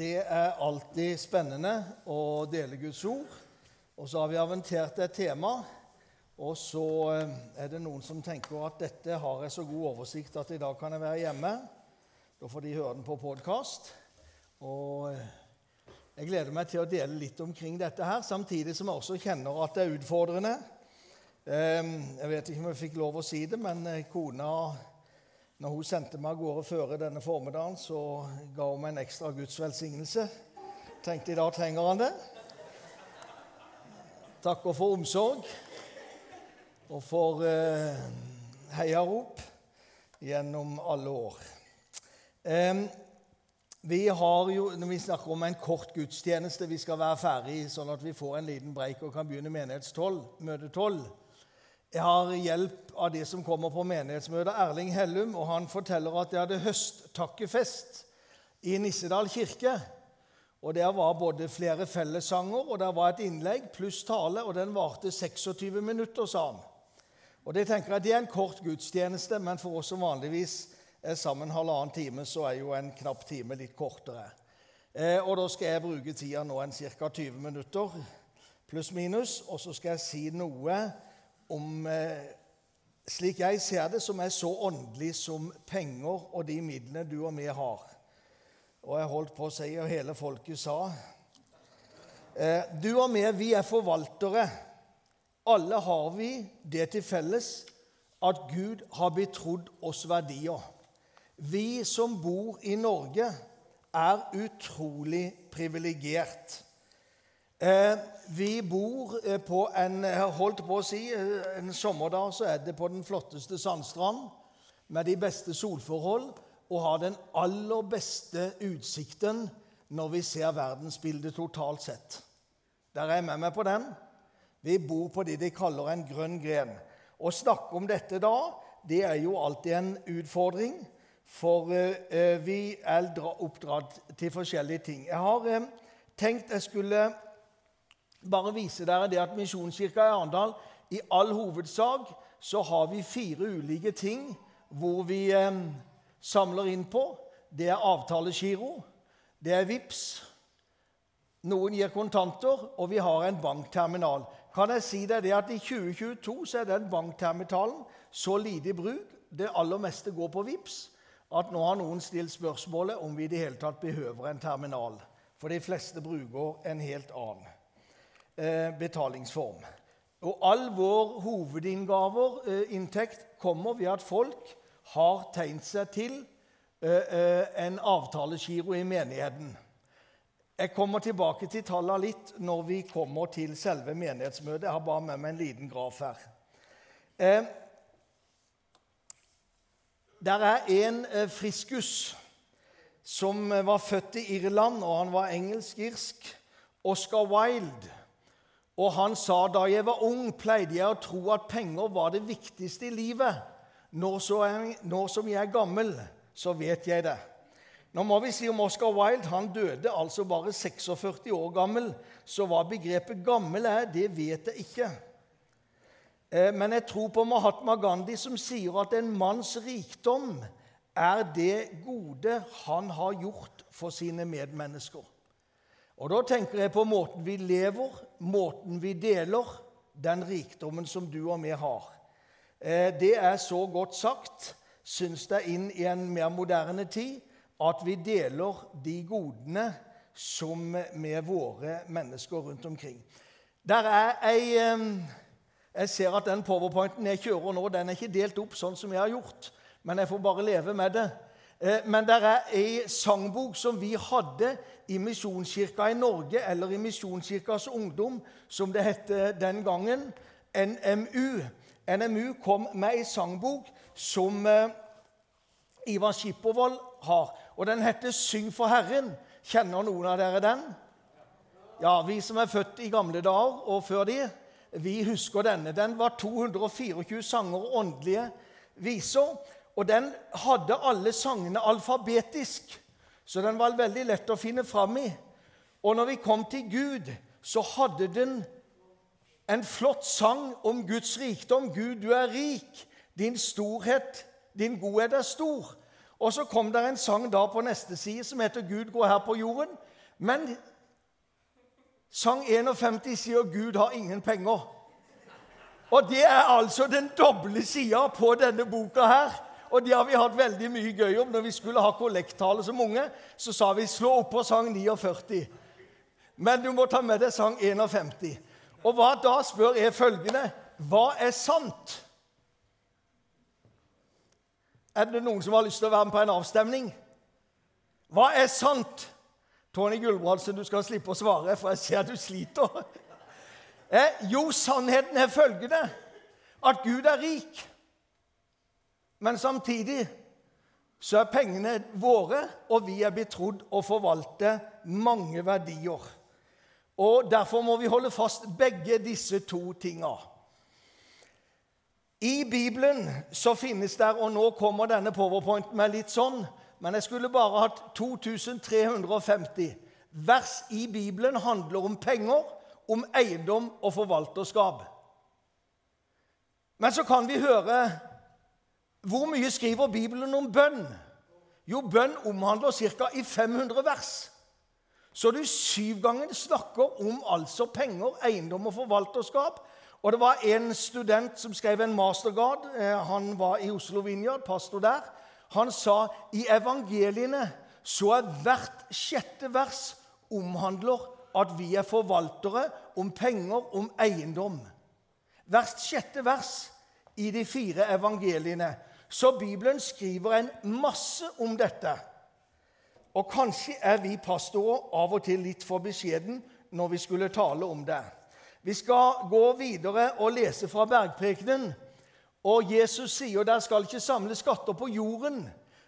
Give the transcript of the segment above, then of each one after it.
Det er alltid spennende å dele Guds ord. Og så har vi aventert et tema, og så eh, er det noen som tenker at dette har jeg så god oversikt at i dag kan jeg være hjemme. Da får de høre den på podkast. Og eh, jeg gleder meg til å dele litt omkring dette her, samtidig som jeg også kjenner at det er utfordrende. Eh, jeg vet ikke om jeg fikk lov å si det, men kona når hun sendte meg av gårde før denne formiddagen, så ga hun meg en ekstra Guds velsignelse. Tenkte i dag trenger han det. Takker for omsorg og for eh, heiarop gjennom alle år. Eh, vi har jo, når vi snakker om en kort gudstjeneste Vi skal være ferdig sånn at vi får en liten breik og kan begynne menighetsmøte 12. Jeg har hjelp av de som kommer på menighetsmøtet, Erling Hellum. og Han forteller at de hadde høsttakkefest i Nissedal kirke. Og Der var både flere fellessanger og der var et innlegg pluss tale. og Den varte 26 minutter, sa han. Og Det tenker jeg det er en kort gudstjeneste, men for oss som vanligvis er sammen halvannen time, så er jo en knapp time litt kortere. Eh, og Da skal jeg bruke tida nå en ca. 20 minutter pluss minus, og så skal jeg si noe om eh, slik jeg ser det, som er så åndelig som penger og de midlene du og vi har. Og jeg holdt på å si, og hele folket sa eh, Du og vi, vi er forvaltere. Alle har vi det til felles at Gud har betrodd oss verdier. Vi som bor i Norge, er utrolig privilegert. Eh, vi bor eh, på en eh, holdt på å si, en sommerdag så er det på den flotteste sandstrand med de beste solforhold og har den aller beste utsikten når vi ser verdensbildet totalt sett. Der er jeg med meg på den. Vi bor på det de kaller en grønn gren. Å snakke om dette da, det er jo alltid en utfordring, for vi er oppdratt til forskjellige ting. Jeg har tenkt jeg skulle bare vise dere det at Misjonskirka i Arendal i all hovedsak så har vi fire ulike ting hvor vi eh, samler inn på. Det er avtalegiro, det er VIPS, noen gir kontanter, og vi har en bankterminal. Kan jeg si deg det at I 2022 så er den bankterminalen så lite i bruk, det aller meste går på VIPS, at nå har noen stilt spørsmålet om vi i det hele tatt behøver en terminal. For de fleste bruker en helt annen. Eh, betalingsform. Og all vår hovedinngaver, eh, inntekt, kommer ved at folk har tegnet seg til eh, en avtalegiro i menigheten. Jeg kommer tilbake til tallene litt når vi kommer til selve menighetsmøtet. Jeg har bare med meg en liten graf her. Eh, der er en friskus som var født i Irland, og han var engelsk-irsk. Oscar Wilde. Og han sa da jeg var ung, pleide jeg å tro at penger var det viktigste i livet. Nå, jeg, nå som jeg er gammel, så vet jeg det. Nå må vi si om Oscar Wilde han døde altså bare 46 år gammel. Så hva begrepet 'gammel' er, det vet jeg ikke. Eh, men jeg tror på Mahatma Gandhi, som sier at en manns rikdom er det gode han har gjort for sine medmennesker. Og Da tenker jeg på måten vi lever, måten vi deler, den rikdommen som du og vi har. Eh, det er så godt sagt, syns jeg, inn i en mer moderne tid, at vi deler de godene som med våre mennesker rundt omkring. Der er ei Jeg ser at den powerpointen jeg kjører nå, den er ikke delt opp sånn som jeg har gjort, men jeg får bare leve med det. Eh, men det er ei sangbok som vi hadde i Misjonskirka i Norge, eller i Misjonskirkas Ungdom, som det het den gangen, NMU. NMU kom med ei sangbok som Ivan Ivar Skippervold har. Og den heter 'Syng for Herren'. Kjenner noen av dere den? Ja, Vi som er født i gamle dager og før de, vi husker denne. Den var 224 sanger og åndelige viser. Og den hadde alle sangene alfabetisk. Så den var veldig lett å finne fram i. Og når vi kom til Gud, så hadde den en flott sang om Guds rikdom. Gud, du er rik. Din storhet, din godhet er stor. Og så kom det en sang da på neste side som heter 'Gud går her på jorden'. Men sang 51 sier 'Gud har ingen penger'. Og det er altså den doble sida på denne boka her. Og det har vi hatt veldig mye gøy om. Når vi skulle ha kollekttale som unge, så sa vi 'slå opp på sang 49'. Men du må ta med deg sang 51. Og hva da spør jeg følgende Hva er sant? Er det noen som har lyst til å være med på en avstemning? Hva er sant? Tony Gulbrandsen, du skal slippe å svare, for jeg ser du sliter. Eh, jo, sannheten er følgende at Gud er rik. Men samtidig så er pengene våre, og vi er betrodd å forvalte mange verdier. Og Derfor må vi holde fast begge disse to tinga. I Bibelen så finnes der, og nå kommer denne powerpointen med litt sånn Men jeg skulle bare hatt 2350. Vers i Bibelen handler om penger, om eiendom og forvalterskap. Men så kan vi høre Hvor mye skriver Bibelen om bønn? Jo, bønn omhandler ca. i 500 vers. Så du syv ganger snakker om altså penger, eiendom og forvalterskap. Og det var en student som skrev en mastergrad. Eh, han var i Oslo Vinjard, pastor der. Han sa i evangeliene så er hvert sjette vers omhandler at vi er forvaltere om penger, om eiendom. Hvert sjette vers i de fire evangeliene. Så Bibelen skriver en masse om dette. Og kanskje er vi pastorer av og til litt for beskjeden når vi skulle tale om det. Vi skal gå videre og lese fra bergprekenen. Og Jesus sier der skal ikke samle skatter på jorden,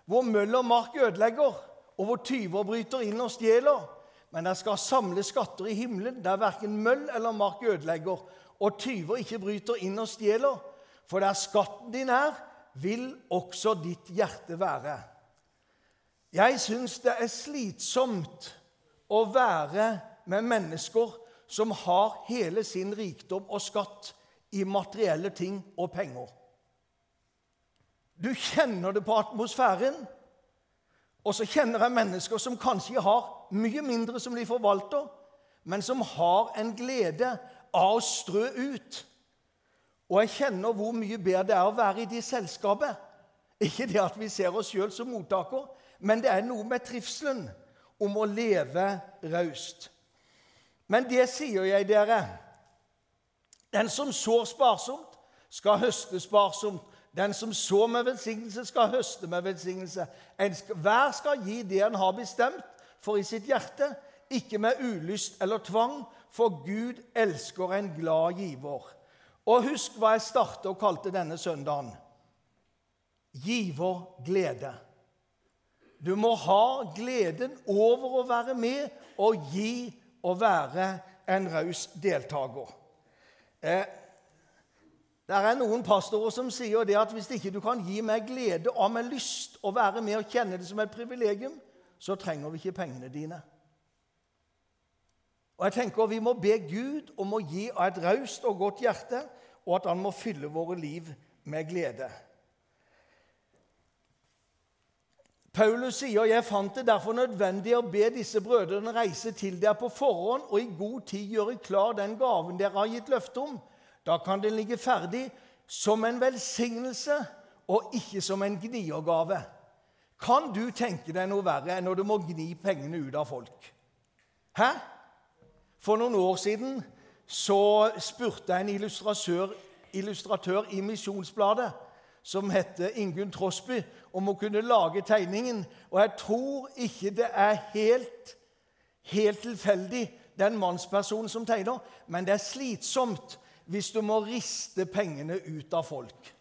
hvor møll og mark ødelegger, og hvor tyver bryter inn og stjeler. Men der skal samle skatter i himmelen, der verken møll eller mark ødelegger, og tyver ikke bryter inn og stjeler. For der skatten din er, vil også ditt hjerte være. Jeg syns det er slitsomt å være med mennesker som har hele sin rikdom og skatt i materielle ting og penger. Du kjenner det på atmosfæren. Og så kjenner jeg mennesker som kanskje har mye mindre som de forvalter, men som har en glede av å strø ut. Og jeg kjenner hvor mye bedre det er å være i det selskapet. Ikke det at vi ser oss sjøl som mottaker, men det er noe med trivselen om å leve raust. Men det sier jeg dere. Den som sår sparsomt, skal høste sparsomt. Den som sår med velsignelse, skal høste med velsignelse. Hver skal gi det han har bestemt for i sitt hjerte, ikke med ulyst eller tvang, for Gud elsker en glad giver. Og husk hva jeg startet og kalte denne søndagen. Giverglede. Du må ha gleden over å være med og gi og være en raus deltaker. Eh, det er noen pastorer som sier det at hvis ikke du kan gi meg glede og med lyst å være med og kjenne det som et privilegium, så trenger vi ikke pengene dine. Og jeg tenker Vi må be Gud om å gi av et raust og godt hjerte, og at han må fylle våre liv med glede. Paulus sier, 'Jeg fant det derfor nødvendig å be disse brødrene reise til dere på forhånd' 'og i god tid gjøre klar den gaven dere har gitt løfte om.' 'Da kan den ligge ferdig som en velsignelse og ikke som en gniergave.' Kan du tenke deg noe verre enn når du må gni pengene ut av folk? Hæ? For noen år siden så spurte en illustratør, illustratør i Misjonsbladet som heter Ingunn Trosby, om å kunne lage tegningen. Og jeg tror ikke det er helt, helt tilfeldig, den mannspersonen som tegner, men det er slitsomt hvis du må riste pengene ut av folk.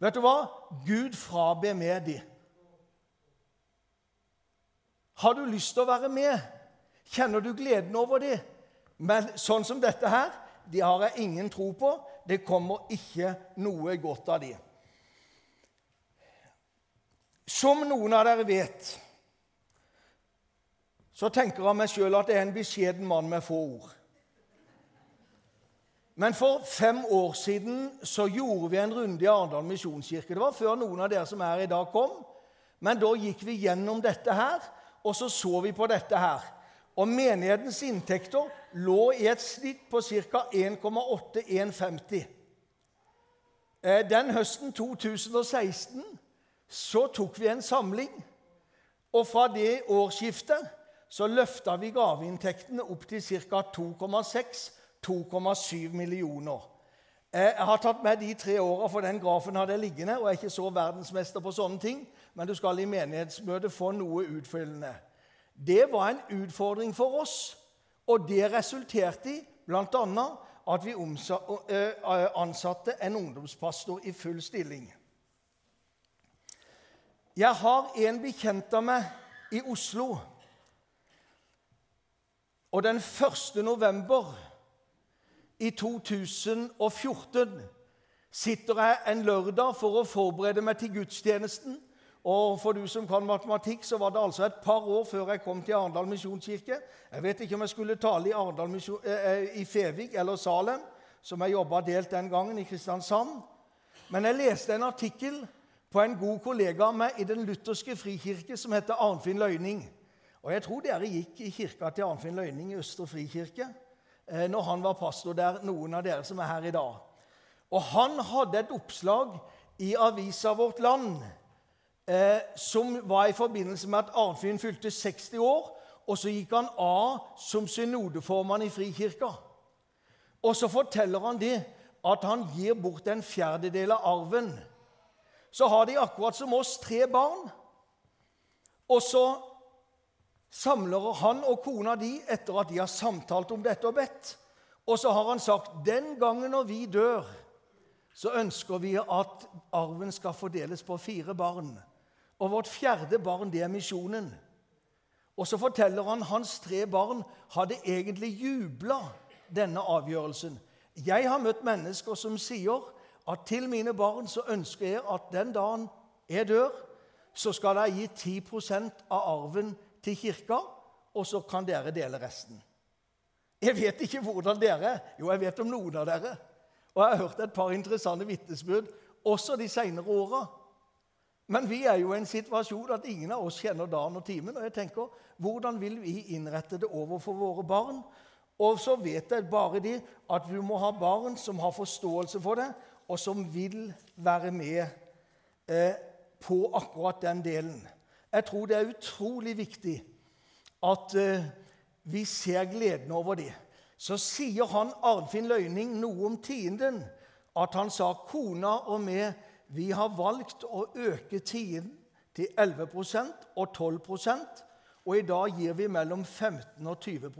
Vet du hva? Gud fraber med de. Har du lyst til å være med? Kjenner du gleden over det? Men sånn som dette her, de har jeg ingen tro på. Det kommer ikke noe godt av de. Som noen av dere vet, så tenker jeg meg sjøl at det er en beskjeden mann med få ord. Men for fem år siden så gjorde vi en runde i Arendal misjonskirke. Det var før noen av dere som er i dag, kom. Men da gikk vi gjennom dette her, og så så vi på dette her. Og menighetens inntekter lå i et snitt på ca. 1,8-1,50. Eh, den høsten 2016 så tok vi en samling, og fra det årsskiftet så løfta vi gaveinntektene opp til ca. 2,6-2,7 millioner. Eh, jeg har tatt med de tre åra, for den grafen hadde jeg liggende. og jeg er ikke så verdensmester på sånne ting, men du skal i menighetsmøtet få noe utfyllende. Det var en utfordring for oss, og det resulterte i bl.a. at vi ansatte en ungdomspastor i full stilling. Jeg har en bekjent av meg i Oslo. Og den 1. november i 2014 sitter jeg en lørdag for å forberede meg til gudstjenesten og for du som kan matematikk, så var det altså et par år før jeg kom til Arendal misjonskirke. Jeg vet ikke om jeg skulle tale i, Mission, eh, eh, i Fevik eller Salem, som jeg jobba delt den gangen, i Kristiansand. Men jeg leste en artikkel på en god kollega av meg i Den lutherske frikirke som heter Arnfinn Løyning. Og Jeg tror dere gikk i kirka til Arnfinn Løyning i Østre frikirke eh, når han var pastor der, noen av dere som er her i dag. Og Han hadde et oppslag i avisa Vårt Land eh, som var i forbindelse med at Arnfinn fylte 60 år. Og så gikk han av som synodeformann i Frikirka. Og så forteller han det at han gir bort en fjerdedel av arven. Så har de akkurat som oss tre barn. Og så samler han og kona de etter at de har samtalt om dette og bedt. Og så har han sagt den gangen når vi dør, så ønsker vi at arven skal fordeles på fire barn. Og vårt fjerde barn, det er misjonen. Og så forteller han hans tre barn hadde egentlig jubla denne avgjørelsen. Jeg har møtt mennesker som sier at til mine barn så ønsker jeg at den dagen jeg dør, så skal jeg gi 10% av arven til kirka, og så kan dere dele resten. Jeg vet ikke hvordan dere er. Jo, jeg vet om noen av dere. Og jeg har hørt et par interessante vitnesbyrd også de senere åra. Men vi er jo i en situasjon at ingen av oss kjenner dagen og timen. Og jeg tenker, hvordan vil vi innrette det overfor våre barn? Og så vet jeg bare de at du må ha barn som har forståelse for det, og som vil være med eh, på akkurat den delen. Jeg tror det er utrolig viktig at eh, vi ser gleden over det. Så sier han Arnfinn Løyning noe om tienden. At han sa kona og meg vi har valgt å øke tiden til 11% og 12% og i dag gir vi mellom 15 og 20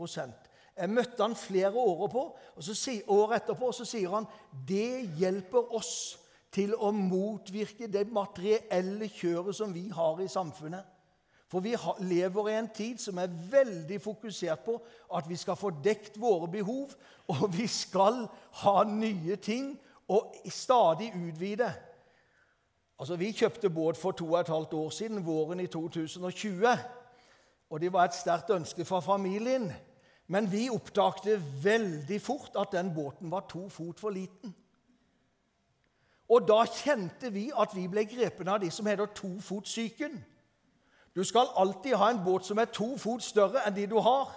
Jeg møtte han flere år, på, så, år etterpå og så sier han det hjelper oss til å motvirke det materielle kjøret som vi har i samfunnet. For vi lever i en tid som er veldig fokusert på at vi skal få dekt våre behov, og vi skal ha nye ting og stadig utvide. Altså, Vi kjøpte båt for to og et halvt år siden, våren i 2020. Og det var et sterkt ønske fra familien. Men vi oppdagte veldig fort at den båten var to fot for liten. Og da kjente vi at vi ble grepet av de som heter tofotsyken. Du skal alltid ha en båt som er to fot større enn de du har.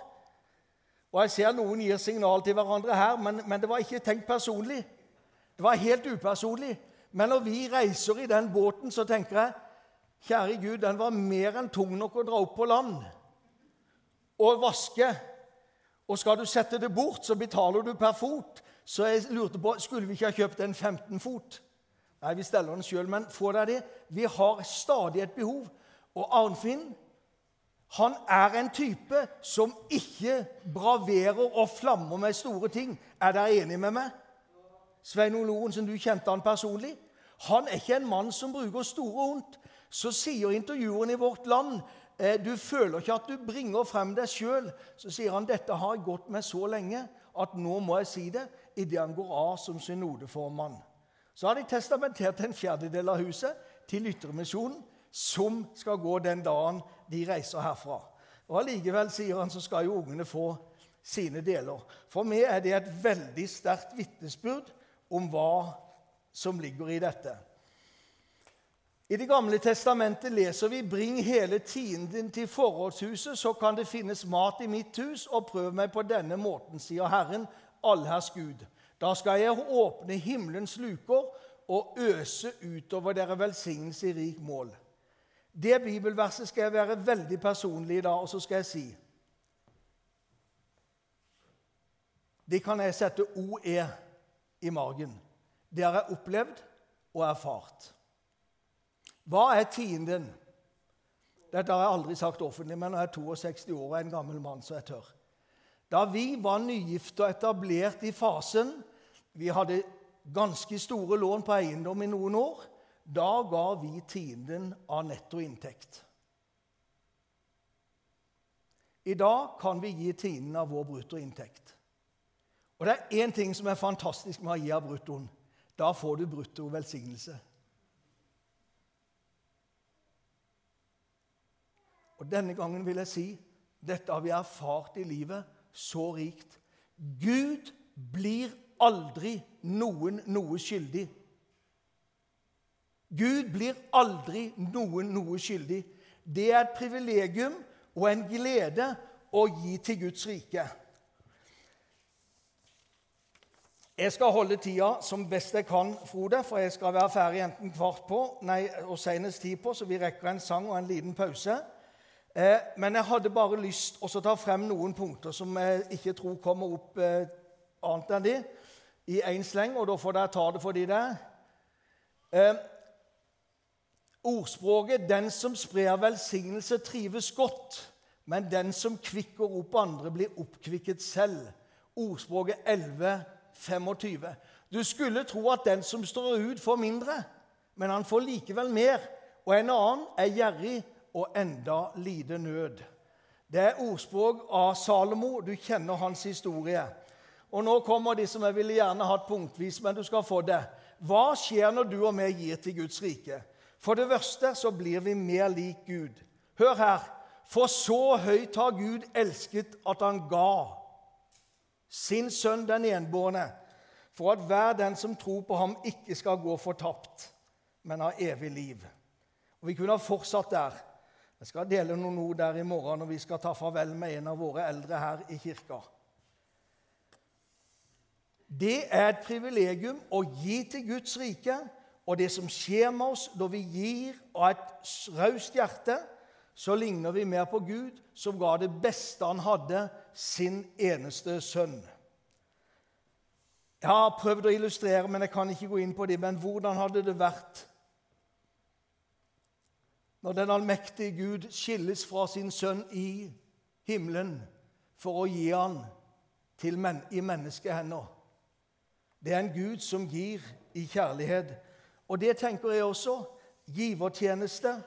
Og Jeg ser noen gir signal til hverandre her, men, men det var ikke tenkt personlig. Det var helt upersonlig. Men når vi reiser i den båten, så tenker jeg Kjære Gud, den var mer enn tung nok å dra opp på land og vaske. Og skal du sette det bort, så betaler du per fot. Så jeg lurte på skulle vi ikke ha kjøpt en 15 fot. Nei, vi steller den sjøl, men få deg det. Vi har stadig et behov. Og Arnfinn han er en type som ikke braverer og flammer med store ting. Er dere enige med meg? Svein Oloen, som du kjente han personlig, han er ikke en mann som bruker store ondt. Så sier intervjueren i Vårt Land eh, du føler ikke at du bringer frem deg sjøl. Så sier han dette har jeg gått med så lenge at nå må jeg si det idet han går av som synodeformann. Så har de testamentert en fjerdedel av huset til Ytremisjonen, som skal gå den dagen de reiser herfra. Og Allikevel, sier han, så skal jo ungene få sine deler. For meg er det et veldig sterkt vitnesbyrd om hva som ligger i dette. I Det gamle testamentet leser vi 'Bring hele tienden til forrådshuset, så kan det finnes mat i mitt hus.' 'Og prøv meg på denne måten', sier Herren, allherrs Gud. 'Da skal jeg åpne himmelens luker og øse utover dere velsignelse i rik mål.' Det bibelverset skal jeg være veldig personlig i dag, og så skal jeg si Det kan jeg sette OE i margen. Det har jeg opplevd og erfart. Hva er tienden? Dette har jeg aldri sagt offentlig, men jeg er 62 år og en gammel mann, så jeg tør. Da vi var nygifte og etablert i fasen Vi hadde ganske store lån på eiendom i noen år. Da ga vi tienden av netto inntekt. I dag kan vi gi tienden av vår bruttoinntekt. Og det er én ting som er fantastisk med å gi av bruttoen. Da får du brutto velsignelse. Og denne gangen vil jeg si dette har vi erfart i livet så rikt. Gud blir aldri noen noe skyldig. Gud blir aldri noen noe skyldig. Det er et privilegium og en glede å gi til Guds rike. Jeg skal holde tida som best jeg kan, Frode, for jeg skal være ferdig enten kvart på nei, og senest ti på, så vi rekker en sang og en liten pause. Eh, men jeg hadde bare lyst til å ta frem noen punkter som jeg ikke tror kommer opp eh, annet enn de i én sleng, og da får dere ta det for de der. Eh, ordspråket 'Den som sprer velsignelse, trives godt', men den som kvikker opp andre, blir oppkvikket selv. Ordspråket 11, 25. Du skulle tro at den som står ut, får mindre, men han får likevel mer. Og en annen er gjerrig og enda lide nød. Det er ordspråk av Salomo. Du kjenner hans historie. Og Nå kommer de som jeg ville gjerne hatt punktvis, men du skal få det. Hva skjer når du og vi gir til Guds rike? For det verste så blir vi mer lik Gud. Hør her. For så høyt har Gud elsket at han ga sin sønn den enbårne, for at hver den som tror på ham, ikke skal gå fortapt, men ha evig liv. Og Vi kunne ha fortsatt der. Jeg skal dele noen ord der i morgen når vi skal ta farvel med en av våre eldre her i kirka. Det er et privilegium å gi til Guds rike, og det som skjer med oss når vi gir av et raust hjerte, så ligner vi mer på Gud, som ga det beste han hadde, sin eneste sønn. Jeg har prøvd å illustrere, men jeg kan ikke gå inn på det. Men hvordan hadde det vært når den allmektige Gud skilles fra sin sønn i himmelen for å gi han men i menneskehender. Det er en Gud som gir i kjærlighet. Og det tenker jeg også. Givertjeneste,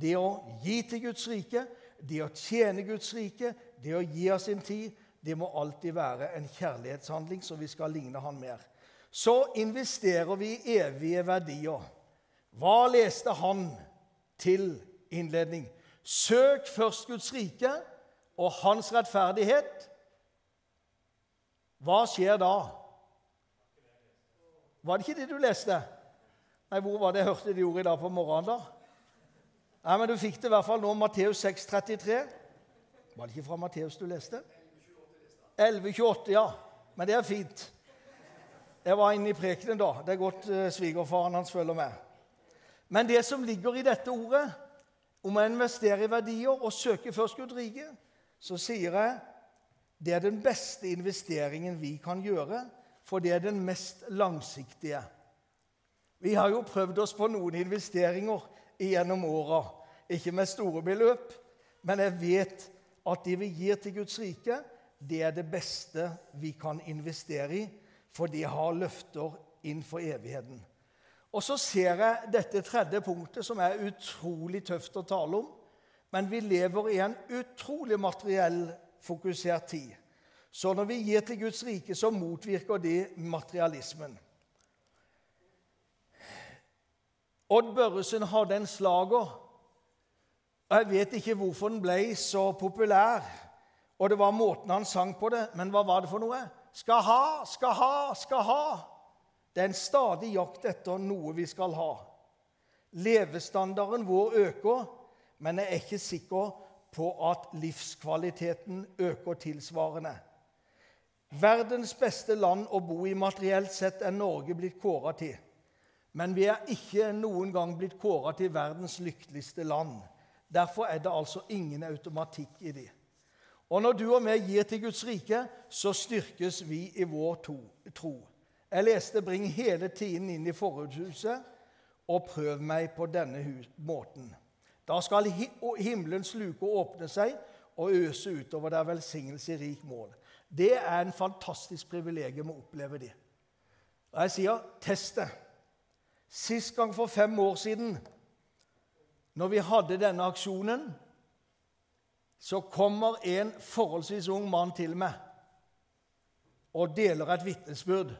det å gi til Guds rike, det å tjene Guds rike, det å gi av sin tid, det må alltid være en kjærlighetshandling som vi skal ligne Han mer. Så investerer vi i evige verdier. Hva leste han? til innledning. Søk først Guds rike og hans rettferdighet. Hva skjer da? Var det ikke det du leste? Nei, hvor var det jeg hørte de ordet i dag på morgenen, da? Nei, men Du fikk det i hvert fall nå, Matteus 6, 33. Var det ikke fra Matteus du leste? 11,28, ja. Men det er fint. Jeg var inne i prekenen da. Det er godt uh, svigerfaren hans følger med. Men det som ligger i dette ordet, om å investere i verdier og søke først Guds rike, så sier jeg det er den beste investeringen vi kan gjøre, for det er den mest langsiktige. Vi har jo prøvd oss på noen investeringer gjennom åra. Ikke med store beløp, men jeg vet at det vi gir til Guds rike, det er det beste vi kan investere i, for det har løfter inn for evigheten. Og så ser jeg dette tredje punktet, som er utrolig tøft å tale om. Men vi lever i en utrolig materiell fokusert tid. Så når vi gir til Guds rike, så motvirker det materialismen. Odd Børresen hadde en slager. Og Jeg vet ikke hvorfor den ble så populær, og det var måten han sang på det. Men hva var det for noe? Skal ha, skal ha, skal ha. Det er en stadig jakt etter noe vi skal ha. Levestandarden vår øker, men jeg er ikke sikker på at livskvaliteten øker tilsvarende. Verdens beste land å bo i materielt sett er Norge blitt kåra til. Men vi er ikke noen gang blitt kåra til verdens lykkeligste land. Derfor er det altså ingen automatikk i det. Og når du og vi gir til Guds rike, så styrkes vi i vår tro. Jeg leste 'Bring hele tiden inn i forhuset' og prøv meg på denne måten. Da skal himmelens luke åpne seg og øse utover der velsignelse i rik mål. Det er en fantastisk privilegium å oppleve det. Og jeg sier test det. Sist gang for fem år siden, når vi hadde denne aksjonen, så kommer en forholdsvis ung mann til meg og deler et vitnesbyrd.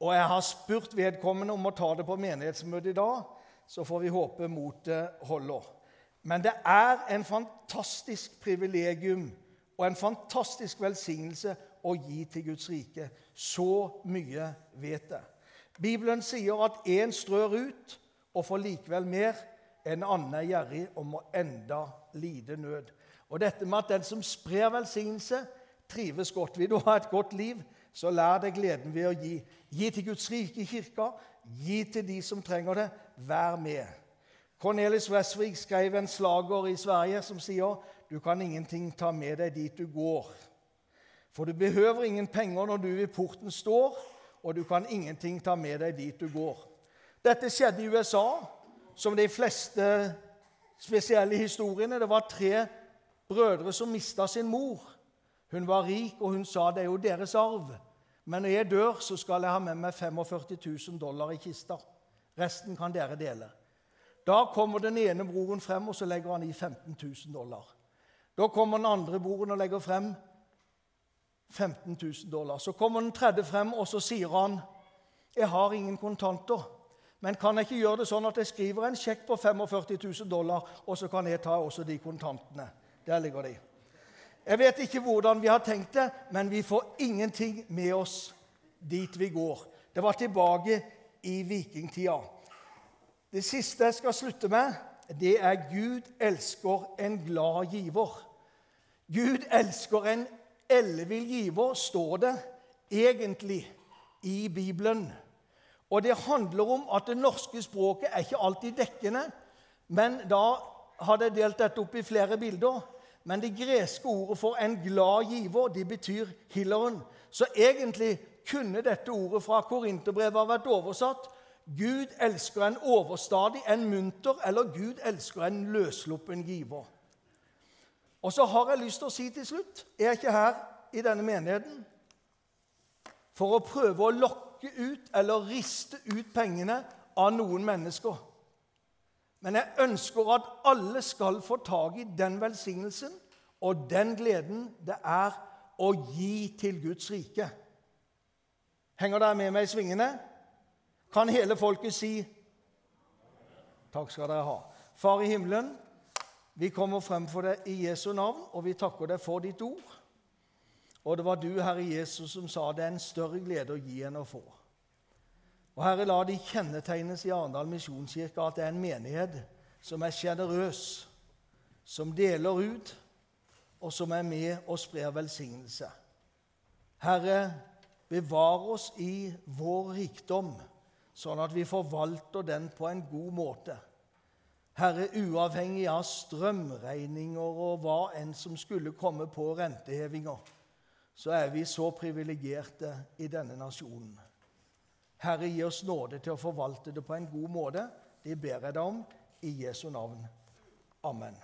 Og jeg har spurt vedkommende om å ta det på menighetsmøtet i dag. Så får vi håpe motet holder. Men det er en fantastisk privilegium og en fantastisk velsignelse å gi til Guds rike. Så mye vet jeg. Bibelen sier at én strør ut og får likevel mer. En annen er gjerrig og må enda lide nød. Og dette med at den som sprer velsignelse, trives godt. Vil du ha et godt liv, så lær deg gleden ved å gi. Gi til Guds rike kirke, gi til de som trenger det. Vær med. Cornelis Westwick skrev en slager i Sverige som sier du kan ingenting ta med deg dit du går. For du behøver ingen penger når du i porten står, og du kan ingenting ta med deg dit du går. Dette skjedde i USA, som de fleste spesielle historiene. Det var tre brødre som mista sin mor. Hun var rik, og hun sa det er jo deres arv. Men når jeg dør, så skal jeg ha med meg 45 000 dollar i kista. Resten kan dere dele. Da kommer den ene broren frem, og så legger han i 15 000 dollar. Da kommer den andre broren og legger frem 15 000 dollar. Så kommer den tredje frem, og så sier han, 'Jeg har ingen kontanter.' 'Men kan jeg ikke gjøre det sånn at jeg skriver en sjekk på 45 000 dollar, og så kan jeg ta også de kontantene?' Der ligger de. Jeg vet ikke hvordan vi har tenkt det, men vi får ingenting med oss dit vi går. Det var tilbake i vikingtida. Det siste jeg skal slutte med, det er Gud elsker en glad giver. Gud elsker en ellevill giver, står det egentlig i Bibelen. Og det handler om at det norske språket er ikke alltid dekkende. Men da har jeg delt dette opp i flere bilder. Men det greske ordet for 'en glad giver' de betyr 'hilleren'. Så egentlig kunne dette ordet fra Korinterbrevet vært oversatt 'Gud elsker en overstadig, en munter', eller 'Gud elsker en løssluppen giver'. Og så har jeg lyst til å si til slutt Jeg er ikke her i denne menigheten for å prøve å lokke ut eller riste ut pengene av noen mennesker. Men jeg ønsker at alle skal få tak i den velsignelsen og den gleden det er å gi til Guds rike. Henger dere med meg i svingene? Kan hele folket si Takk skal dere ha. Far i himmelen, vi kommer frem for deg i Jesu navn, og vi takker deg for ditt ord. Og det var du, Herre Jesus, som sa det er en større glede å gi enn å få. Og Herre, la de kjennetegnes i Arendal misjonskirke at det er en menighet som er sjenerøs, som deler ut, og som er med og sprer velsignelse. Herre, bevar oss i vår rikdom, sånn at vi forvalter den på en god måte. Herre, uavhengig av strømregninger og hva enn som skulle komme på rentehevinger, så er vi så privilegerte i denne nasjonen. Herre, gi oss nåde til å forvalte det på en god måte. Det ber jeg deg om i Jesu navn. Amen.